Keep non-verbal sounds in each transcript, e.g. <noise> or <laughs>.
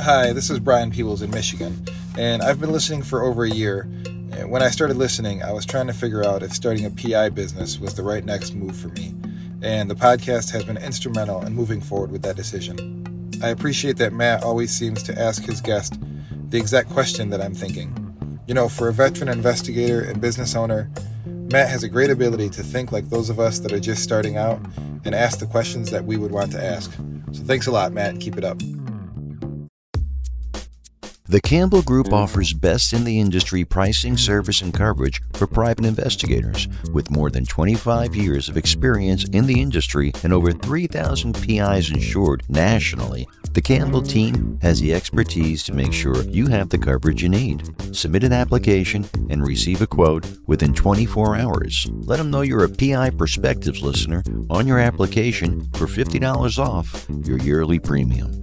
Hi, this is Brian Peebles in Michigan, and I've been listening for over a year. And when I started listening, I was trying to figure out if starting a PI business was the right next move for me. And the podcast has been instrumental in moving forward with that decision. I appreciate that Matt always seems to ask his guest the exact question that I'm thinking. You know, for a veteran investigator and business owner, Matt has a great ability to think like those of us that are just starting out and ask the questions that we would want to ask. So thanks a lot, Matt, keep it up. The Campbell Group mm. offers best in the industry pricing, service, and coverage for private investigators. With more than 25 years of experience in the industry and over 3,000 PIs insured nationally, the Campbell team has the expertise to make sure you have the coverage you need. Submit an application and receive a quote within 24 hours. Let them know you're a PI Perspectives listener on your application for $50 off your yearly premium.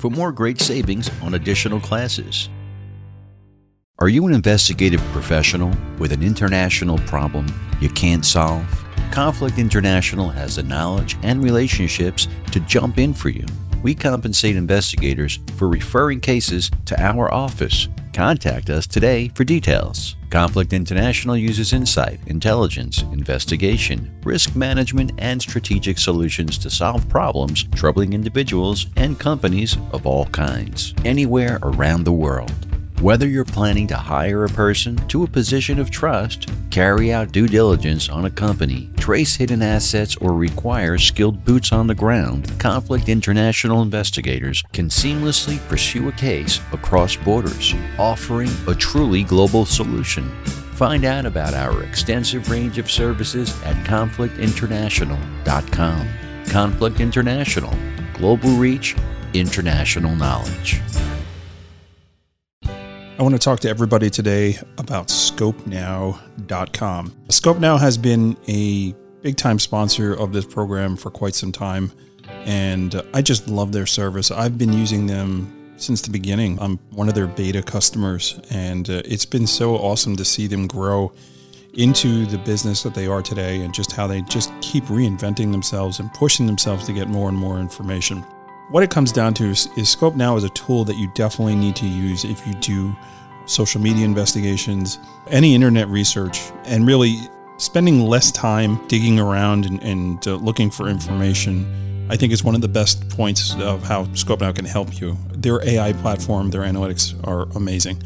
for more great savings on additional classes. Are you an investigative professional with an international problem you can't solve? Conflict International has the knowledge and relationships to jump in for you. We compensate investigators for referring cases to our office. Contact us today for details. Conflict International uses insight, intelligence, investigation, risk management, and strategic solutions to solve problems troubling individuals and companies of all kinds, anywhere around the world. Whether you're planning to hire a person to a position of trust, carry out due diligence on a company, trace hidden assets, or require skilled boots on the ground, Conflict International investigators can seamlessly pursue a case across borders, offering a truly global solution. Find out about our extensive range of services at conflictinternational.com. Conflict International, global reach, international knowledge. I want to talk to everybody today about ScopeNow.com. ScopeNow has been a big time sponsor of this program for quite some time, and I just love their service. I've been using them since the beginning. I'm one of their beta customers, and uh, it's been so awesome to see them grow into the business that they are today and just how they just keep reinventing themselves and pushing themselves to get more and more information. What it comes down to is, is Scope Now is a tool that you definitely need to use if you do social media investigations, any internet research, and really spending less time digging around and, and uh, looking for information. I think is one of the best points of how Scope Now can help you. Their AI platform, their analytics are amazing.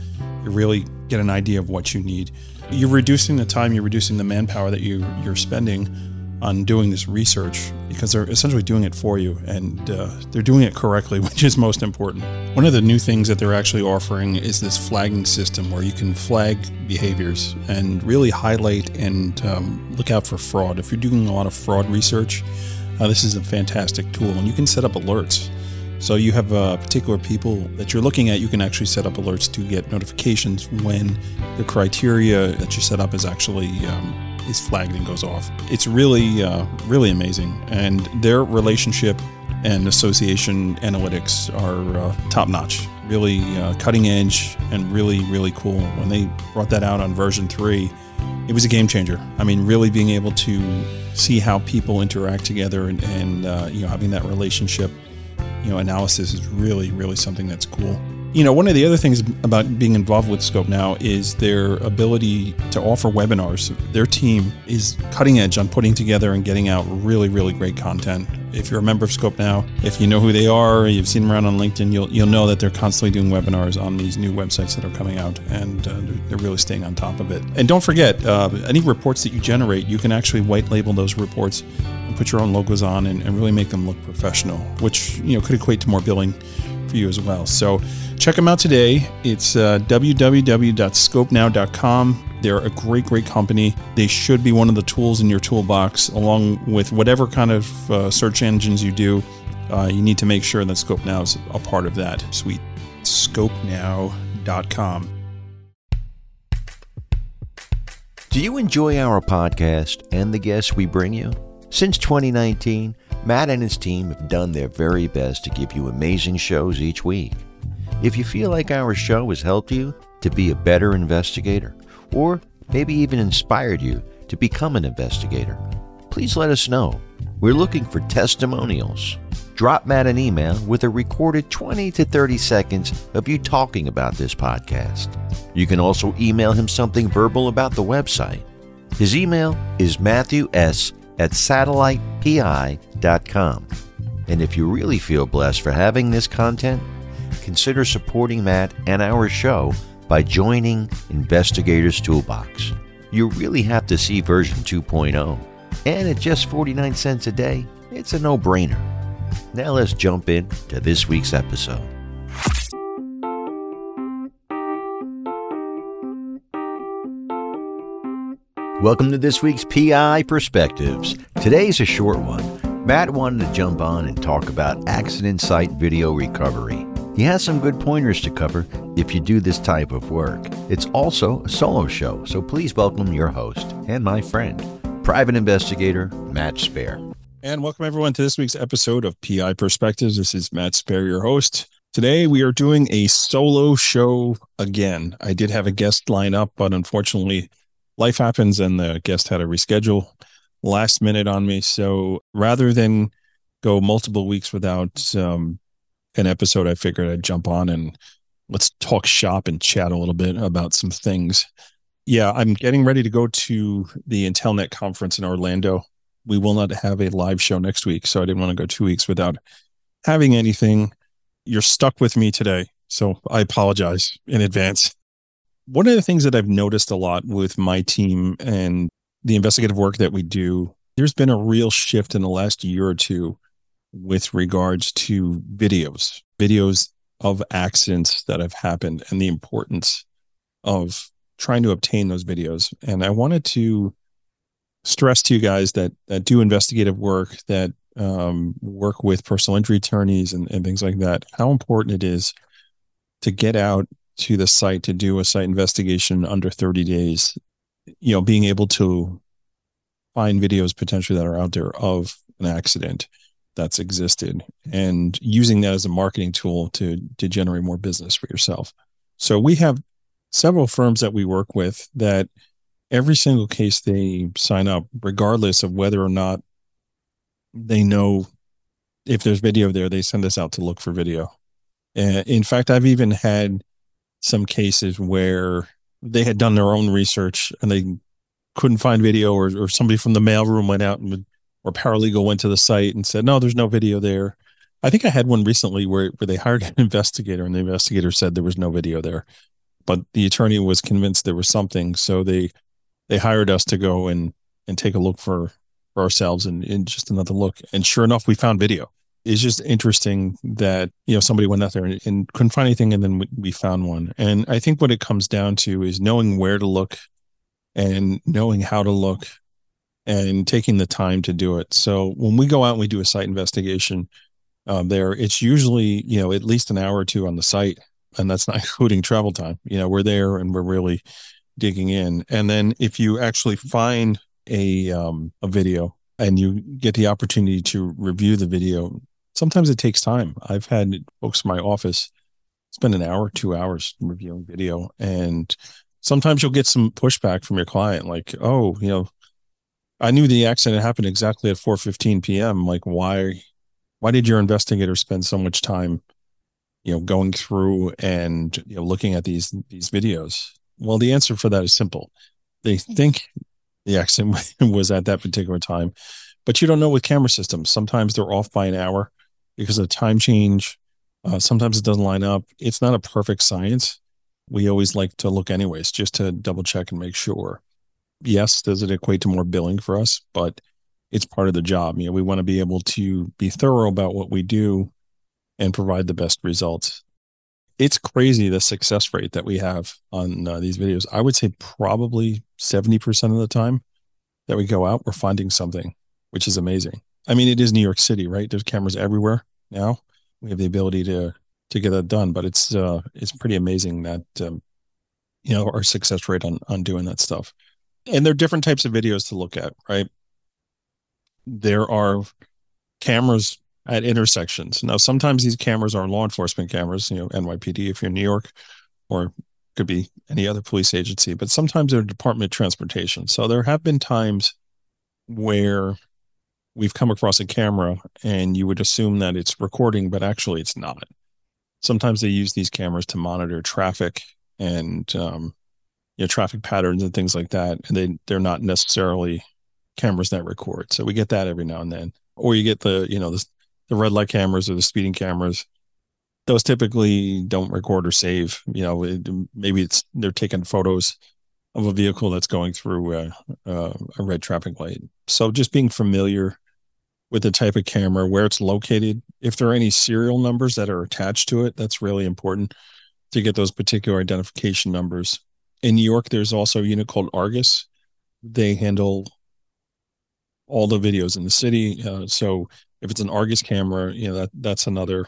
You really get an idea of what you need. You're reducing the time, you're reducing the manpower that you, you're spending on doing this research because they're essentially doing it for you and uh, they're doing it correctly, <laughs> which is most important. One of the new things that they're actually offering is this flagging system where you can flag behaviors and really highlight and um, look out for fraud. If you're doing a lot of fraud research, uh, this is a fantastic tool and you can set up alerts. So you have uh, particular people that you're looking at, you can actually set up alerts to get notifications when the criteria that you set up is actually um, is flagged and goes off. It's really, uh, really amazing. And their relationship and association analytics are uh, top notch, really uh, cutting edge, and really, really cool. When they brought that out on version three, it was a game changer. I mean, really being able to see how people interact together and, and uh, you know having that relationship, you know, analysis is really, really something that's cool. You know, one of the other things about being involved with Scope now is their ability to offer webinars. Their team is cutting edge on putting together and getting out really, really great content. If you're a member of Scope now, if you know who they are, you've seen them around on LinkedIn, you'll you'll know that they're constantly doing webinars on these new websites that are coming out, and uh, they're really staying on top of it. And don't forget, uh, any reports that you generate, you can actually white label those reports and put your own logos on and, and really make them look professional, which you know could equate to more billing for you as well. So check them out today. It's uh, www.scopenow.com. They're a great, great company. They should be one of the tools in your toolbox, along with whatever kind of uh, search engines you do. Uh, you need to make sure that Scope Now is a part of that suite. scopenow.com. Do you enjoy our podcast and the guests we bring you? Since 2019, Matt and his team have done their very best to give you amazing shows each week. If you feel like our show has helped you to be a better investigator, or maybe even inspired you to become an investigator, please let us know. We're looking for testimonials. Drop Matt an email with a recorded 20 to 30 seconds of you talking about this podcast. You can also email him something verbal about the website. His email is Matthew S. at satellitepi.com. And if you really feel blessed for having this content, consider supporting Matt and our show by joining Investigators Toolbox. You really have to see version 2.0. And at just 49 cents a day, it's a no brainer. Now let's jump in to this week's episode. Welcome to this week's PI Perspectives. Today's a short one. Matt wanted to jump on and talk about accident site video recovery. He has some good pointers to cover if you do this type of work. It's also a solo show, so please welcome your host and my friend, private investigator Matt Spaier. And welcome everyone to this week's episode of PI Perspectives. This is Matt Spaier, your host. Today we are doing a solo show again. I did have a guest line up, but unfortunately, life happens and the guest had to reschedule last minute on me. So rather than go multiple weeks without um, an episode, I figured I'd jump on and let's talk shop and chat a little bit about some things. Yeah, I'm getting ready to go to the Intellenet conference in Orlando. We will not have a live show next week, so I didn't want to go two weeks without having anything. You're stuck with me today, so I apologize in advance. One of the things that I've noticed a lot with my team and the investigative work that we do, there's been a real shift in the last year or two with regards to videos, videos of accidents that have happened and the importance of trying to obtain those videos. And I wanted to stress to you guys that that do investigative work, that um, work with personal injury attorneys and, and things like that, how important it is to get out to the site to do a site investigation under 30 days you know being able to find videos potentially that are out there of an accident that's existed and using that as a marketing tool to to generate more business for yourself. So we have several firms that we work with that every single case they sign up regardless of whether or not they know if there's video there they send us out to look for video. In fact i've even had some cases where they had done their own research and they couldn't find video or, or somebody from the mailroom went out and or paralegal went to the site and said no there's no video there. I think i had one recently where, where they hired <laughs> an investigator and the investigator said there was no video there but the attorney was convinced there was something. So they they hired us to go and and take a look for for ourselves and, and just another look. And sure enough we found video. It's just interesting that you know somebody went out there and, and couldn't find anything and then we, we, found one. And i think what it comes down to is knowing where to look and knowing how to look and taking the time to do it. So when we go out and we do a site investigation um, there it's usually you know at least an hour or two on the site and that's not <laughs> including travel time. You know we're there and we're really digging in. And then if you actually find a um, a video and you get the opportunity to review the video sometimes it takes time. I've had folks in my office spend an hour, two hours reviewing video, and sometimes you'll get some pushback from your client, like, "Oh, you know, I knew the accident happened exactly at 4:15 p.m. Like, why, why did your investigator spend so much time, you know, going through and you know looking at these these videos?" Well, the answer for that is simple. They think the accident <laughs> was at that particular time, but you don't know with camera systems. Sometimes they're off by an hour because of time change. Uh, sometimes it doesn't line up. It's not a perfect science. We always like to look anyways, just to double check and make sure. Yes, does it equate to more billing for us? But it's part of the job. You know, we want to be able to be thorough about what we do and provide the best results. It's crazy the success rate that we have on uh, these videos. I would say probably 70% of the time that we go out, we're finding something, which is amazing. I mean, it is New York City, right? There's cameras everywhere now. We have the ability to to get that done. But it's uh, it's pretty amazing that um, you know our success rate on on doing that stuff. And there are different types of videos to look at, right? There are cameras at intersections. Now, sometimes these cameras are law enforcement cameras, you know, NYPD if you're in New York, or could be any other police agency, but sometimes they're Department of Transportation. So there have been times where we've come across a camera and you would assume that it's recording, but actually it's not. Sometimes they use these cameras to monitor traffic and um, you know traffic patterns and things like that, and they they're not necessarily cameras that record. So we get that every now and then, or you get the you know the the red light cameras or the speeding cameras. Those typically don't record or save. You know, it, maybe it's they're taking photos of a vehicle that's going through a, a, a red traffic light. So just being familiar with the type of camera, where it's located, if there are any serial numbers that are attached to it, that's really important to get those particular identification numbers. In New York, there's also a unit called Argus. They handle all the videos in the city. Uh, so if it's an Argus camera, you know that that's another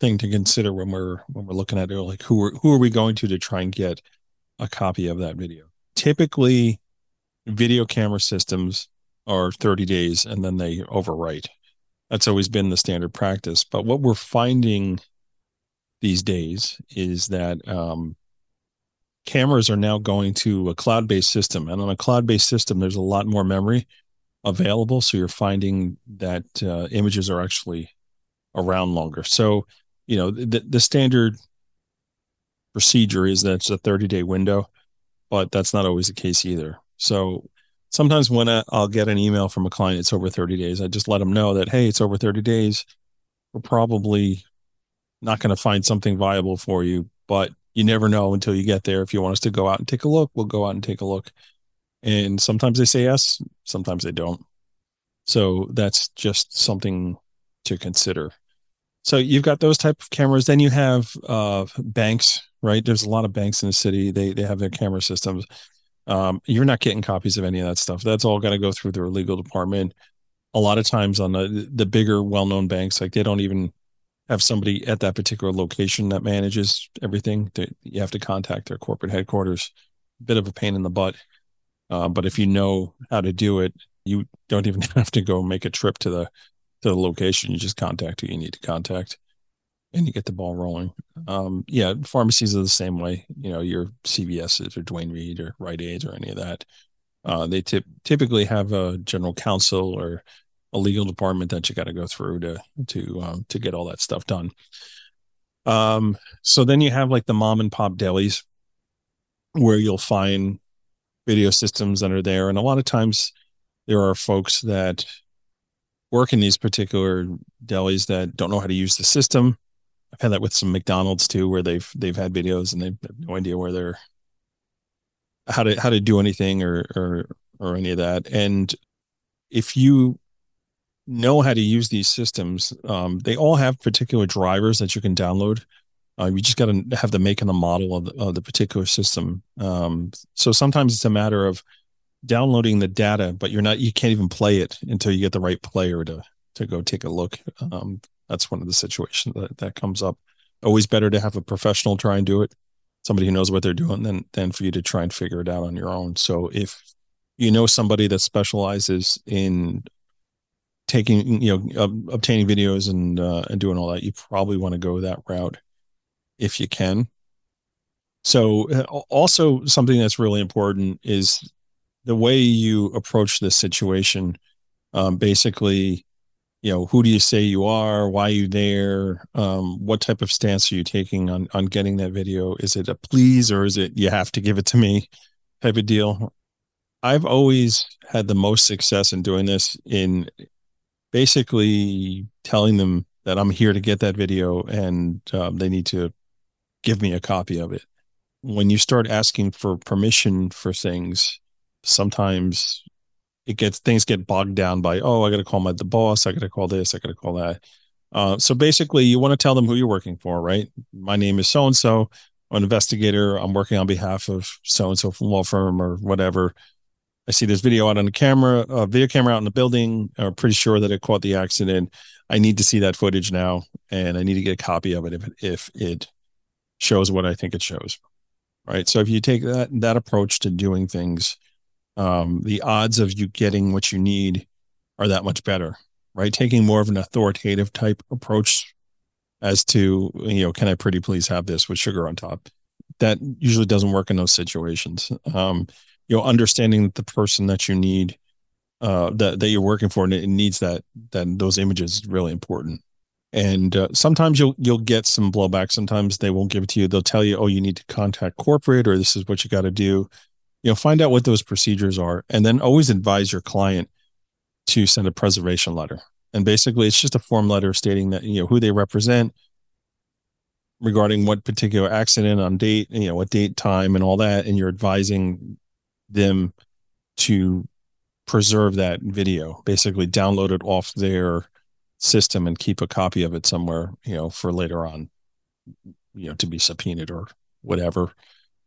thing to consider when we're when we're looking at it. Like who are who are we going to to try and get a copy of that video? Typically, video camera systems are 30 days and then they overwrite. That's always been the standard practice. But what we're finding these days is that um, cameras are now going to a cloud based system. And on a cloud based system, there's a lot more memory available. So you're finding that uh, images are actually around longer. So, you know, the, the standard procedure is that it's a 30 day window, but that's not always the case either. So sometimes when I, I'll get an email from a client, it's over 30 days. I just let them know that, hey, it's over 30 days. We're probably not going to find something viable for you, but you never know until you get there. If you want us to go out and take a look, we'll go out and take a look. And sometimes they say yes, sometimes they don't. So that's just something to consider. So you've got those type of cameras. Then you have uh, banks, right? There's a lot of banks in the city. They they have their camera systems. Um, you're not getting copies of any of that stuff. That's all got to go through their legal department. A lot of times on the the bigger, well known banks, like they don't even have somebody at that particular location that manages everything. You have to contact their corporate headquarters. Bit of a pain in the butt. Uh, but if you know how to do it, you don't even <laughs> have to go make a trip to the to the location. You just contact who you need to contact, and you get the ball rolling. Um, yeah, pharmacies are the same way. You know, your CVS's or Duane Reade or Rite Aids or any of that. Uh, they typically have a general counsel or a legal department that you got to go through to to um, to get all that stuff done. Um, so then you have like the mom and pop delis where you'll find video systems that are there. And a lot of times there are folks that work in these particular delis that don't know how to use the system. I've had that with some McDonald's too, where they've they've had videos and they have no idea where they're how to how to do anything or or or any of that. And if you know how to use these systems, um, they all have particular drivers that you can download uh, you just got to have the make and the model of the, of the particular system. Um, so sometimes it's a matter of downloading the data, but you're not you can't even play it until you get the right player to to go take a look. Um, that's one of the situations that that comes up. Always better to have a professional try and do it, somebody who knows what they're doing, than than for you to try and figure it out on your own. So if you know somebody that specializes in taking you know uh, obtaining videos and uh, and doing all that, you probably want to go that route if you can. So, uh, also something that's really important is the way you approach this situation. Um, basically, you know, who do you say you are? Why are you there? Um, what type of stance are you taking on on getting that video? Is it a please or is it you have to give it to me type of deal? I've always had the most success in doing this in basically telling them that I'm here to get that video and um, they need to give me a copy of it. When you start asking for permission for things, sometimes it gets things get bogged down by oh I got to call my the boss, I got to call this, I got to call that. Uh, so basically, you want to tell them who you're working for, right? My name is so and so. I'm an investigator. I'm working on behalf of so and so from law firm or whatever. I see this video out on the camera, a video camera out in the building. I'm pretty sure that it caught the accident. I need to see that footage now, and I need to get a copy of it if it, if it shows what I think it shows. Right. So if you take that that approach to doing things, um, the odds of you getting what you need are that much better. Right. Taking more of an authoritative type approach as to you know, can I pretty please have this with sugar on top? That usually doesn't work in those situations. Um, you know understanding that the person that you need uh that, that you're working for and it needs that that those images is really important. And uh, sometimes you'll you'll get some blowback. Sometimes they won't give it to you. They'll tell you oh you need to contact corporate or this is what you got to do. You know find out what those procedures are and then always advise your client to send a preservation letter. And basically it's just a form letter stating that you know who they represent regarding what particular accident on date you know what date time and all that and you're advising them to preserve that video, basically download it off their system and keep a copy of it somewhere, you know, for later on, you know, to be subpoenaed or whatever.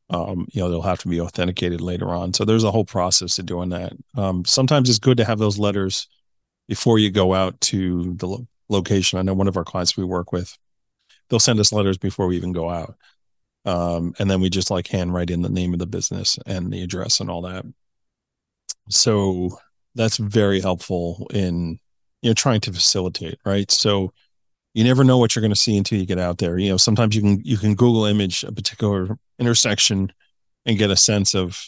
Um, you know, they'll have to be authenticated later on. So there's a whole process to doing that. Um, sometimes it's good to have those letters before you go out to the lo- location. I know one of our clients we work with, they'll send us letters before we even go out. Um, and then we just like handwrite in the name of the business and the address and all that. So that's very helpful in you know trying to facilitate, right? So you never know what you're going to see until you get out there. You know, sometimes you can you can Google image a particular intersection and get a sense of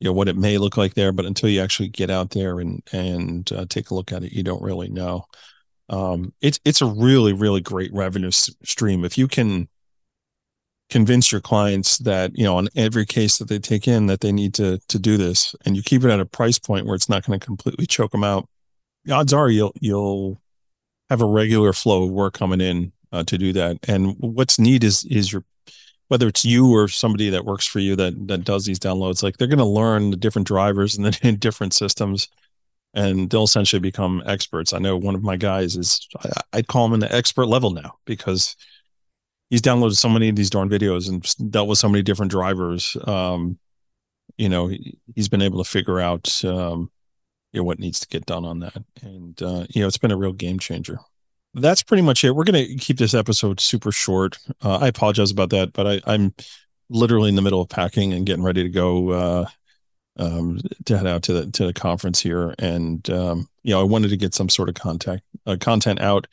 you know what it may look like there, but until you actually get out there and and uh, take a look at it, you don't really know. Um, it's it's a really really great revenue stream if you can convince your clients that you know on every case that they take in that they need to to do this and you keep it at a price point where it's not going to completely choke them out the odds are you'll you'll have a regular flow of work coming in uh, to do that. And what's neat is is your whether it's you or somebody that works for you that that does these downloads like they're going to learn the different drivers and then <laughs> different systems and they'll essentially become experts. I know one of my guys is i'd call him an expert level now because he's downloaded so many of these darn videos and dealt with so many different drivers. Um, you know, he, has been able to figure out, um, you know, what needs to get done on that. And, uh, you know, it's been a real game changer. That's pretty much it. We're going to keep this episode super short. Uh, I apologize about that, but I, I'm literally in the middle of packing and getting ready to go, uh, um, to head out to the, to the conference here. And, um, you know, I wanted to get some sort of contact, uh, content out,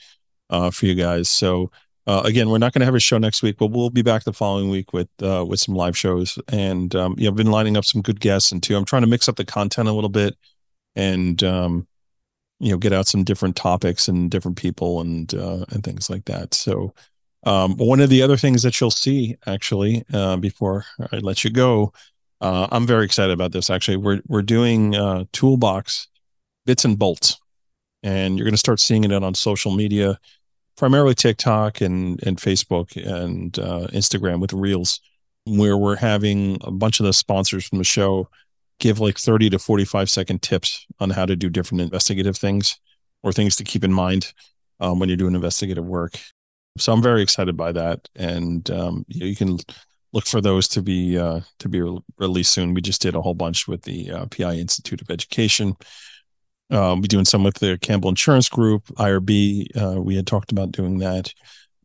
uh, for you guys. So, uh, again, we're not going to have a show next week, but we'll be back the following week with uh, with some live shows. And um, you know, I've been lining up some good guests, and too, I'm trying to mix up the content a little bit, and um, you know, get out some different topics and different people and uh, and things like that. So, um, one of the other things that you'll see actually uh, before I let you go, uh, I'm very excited about this. Actually, we're we're doing uh, toolbox bits and bolts, and you're going to start seeing it on social media primarily TikTok and and Facebook and uh, Instagram with Reels, where we're having a bunch of the sponsors from the show give like 30 to 45 second tips on how to do different investigative things or things to keep in mind um, when you're doing investigative work. So I'm very excited by that, and um, you, know, you, can look for those to be uh, to be re- released soon. We just did a whole bunch with the uh, PI Institute of Education um, we're doing some with the Campbell Insurance Group, IRB. Uh, we had talked about doing that.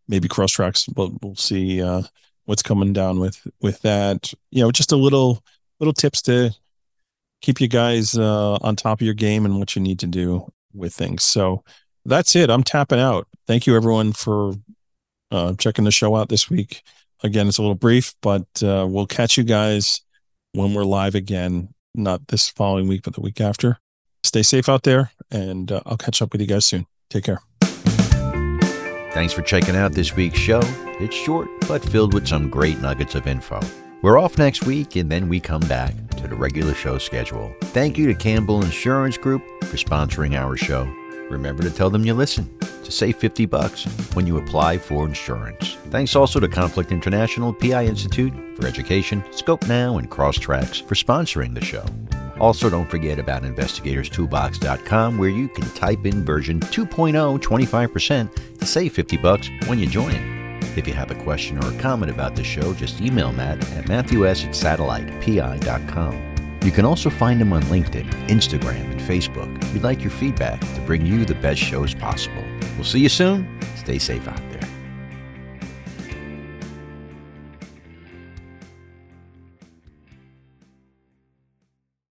Maybe CrossTrax. But we'll see uh, what's coming down with with that. You know, just a little little tips to keep you guys uh, on top of your game and what you need to do with things. So that's it. I'm tapping out. Thank you everyone for uh, checking the show out this week. Again, it's a little brief, but uh, we'll catch you guys when we're live again. Not this following week, but the week after stay safe out there, and uh, I'll catch up with you guys soon. Take care. Thanks for checking out this week's show. It's short, but filled with some great nuggets of info. We're off next week, and then we come back to the regular show schedule. Thank you to Campbell Insurance Group for sponsoring our show. Remember to tell them you listen to save 50 bucks when you apply for insurance. Thanks also to Conflict International, PI Institute for Education, Scope Now, and CrossTrax for sponsoring the show. Also, don't forget about investigatorstoolbox.com where you can type in version 2.0 25% to save 50 bucks when you join. If you have a question or a comment about the show, just email Matt at matthews at satellitepi.com. You can also find him on LinkedIn, Instagram, and Facebook. We'd like your feedback to bring you the best shows possible. We'll see you soon. Stay safe out there.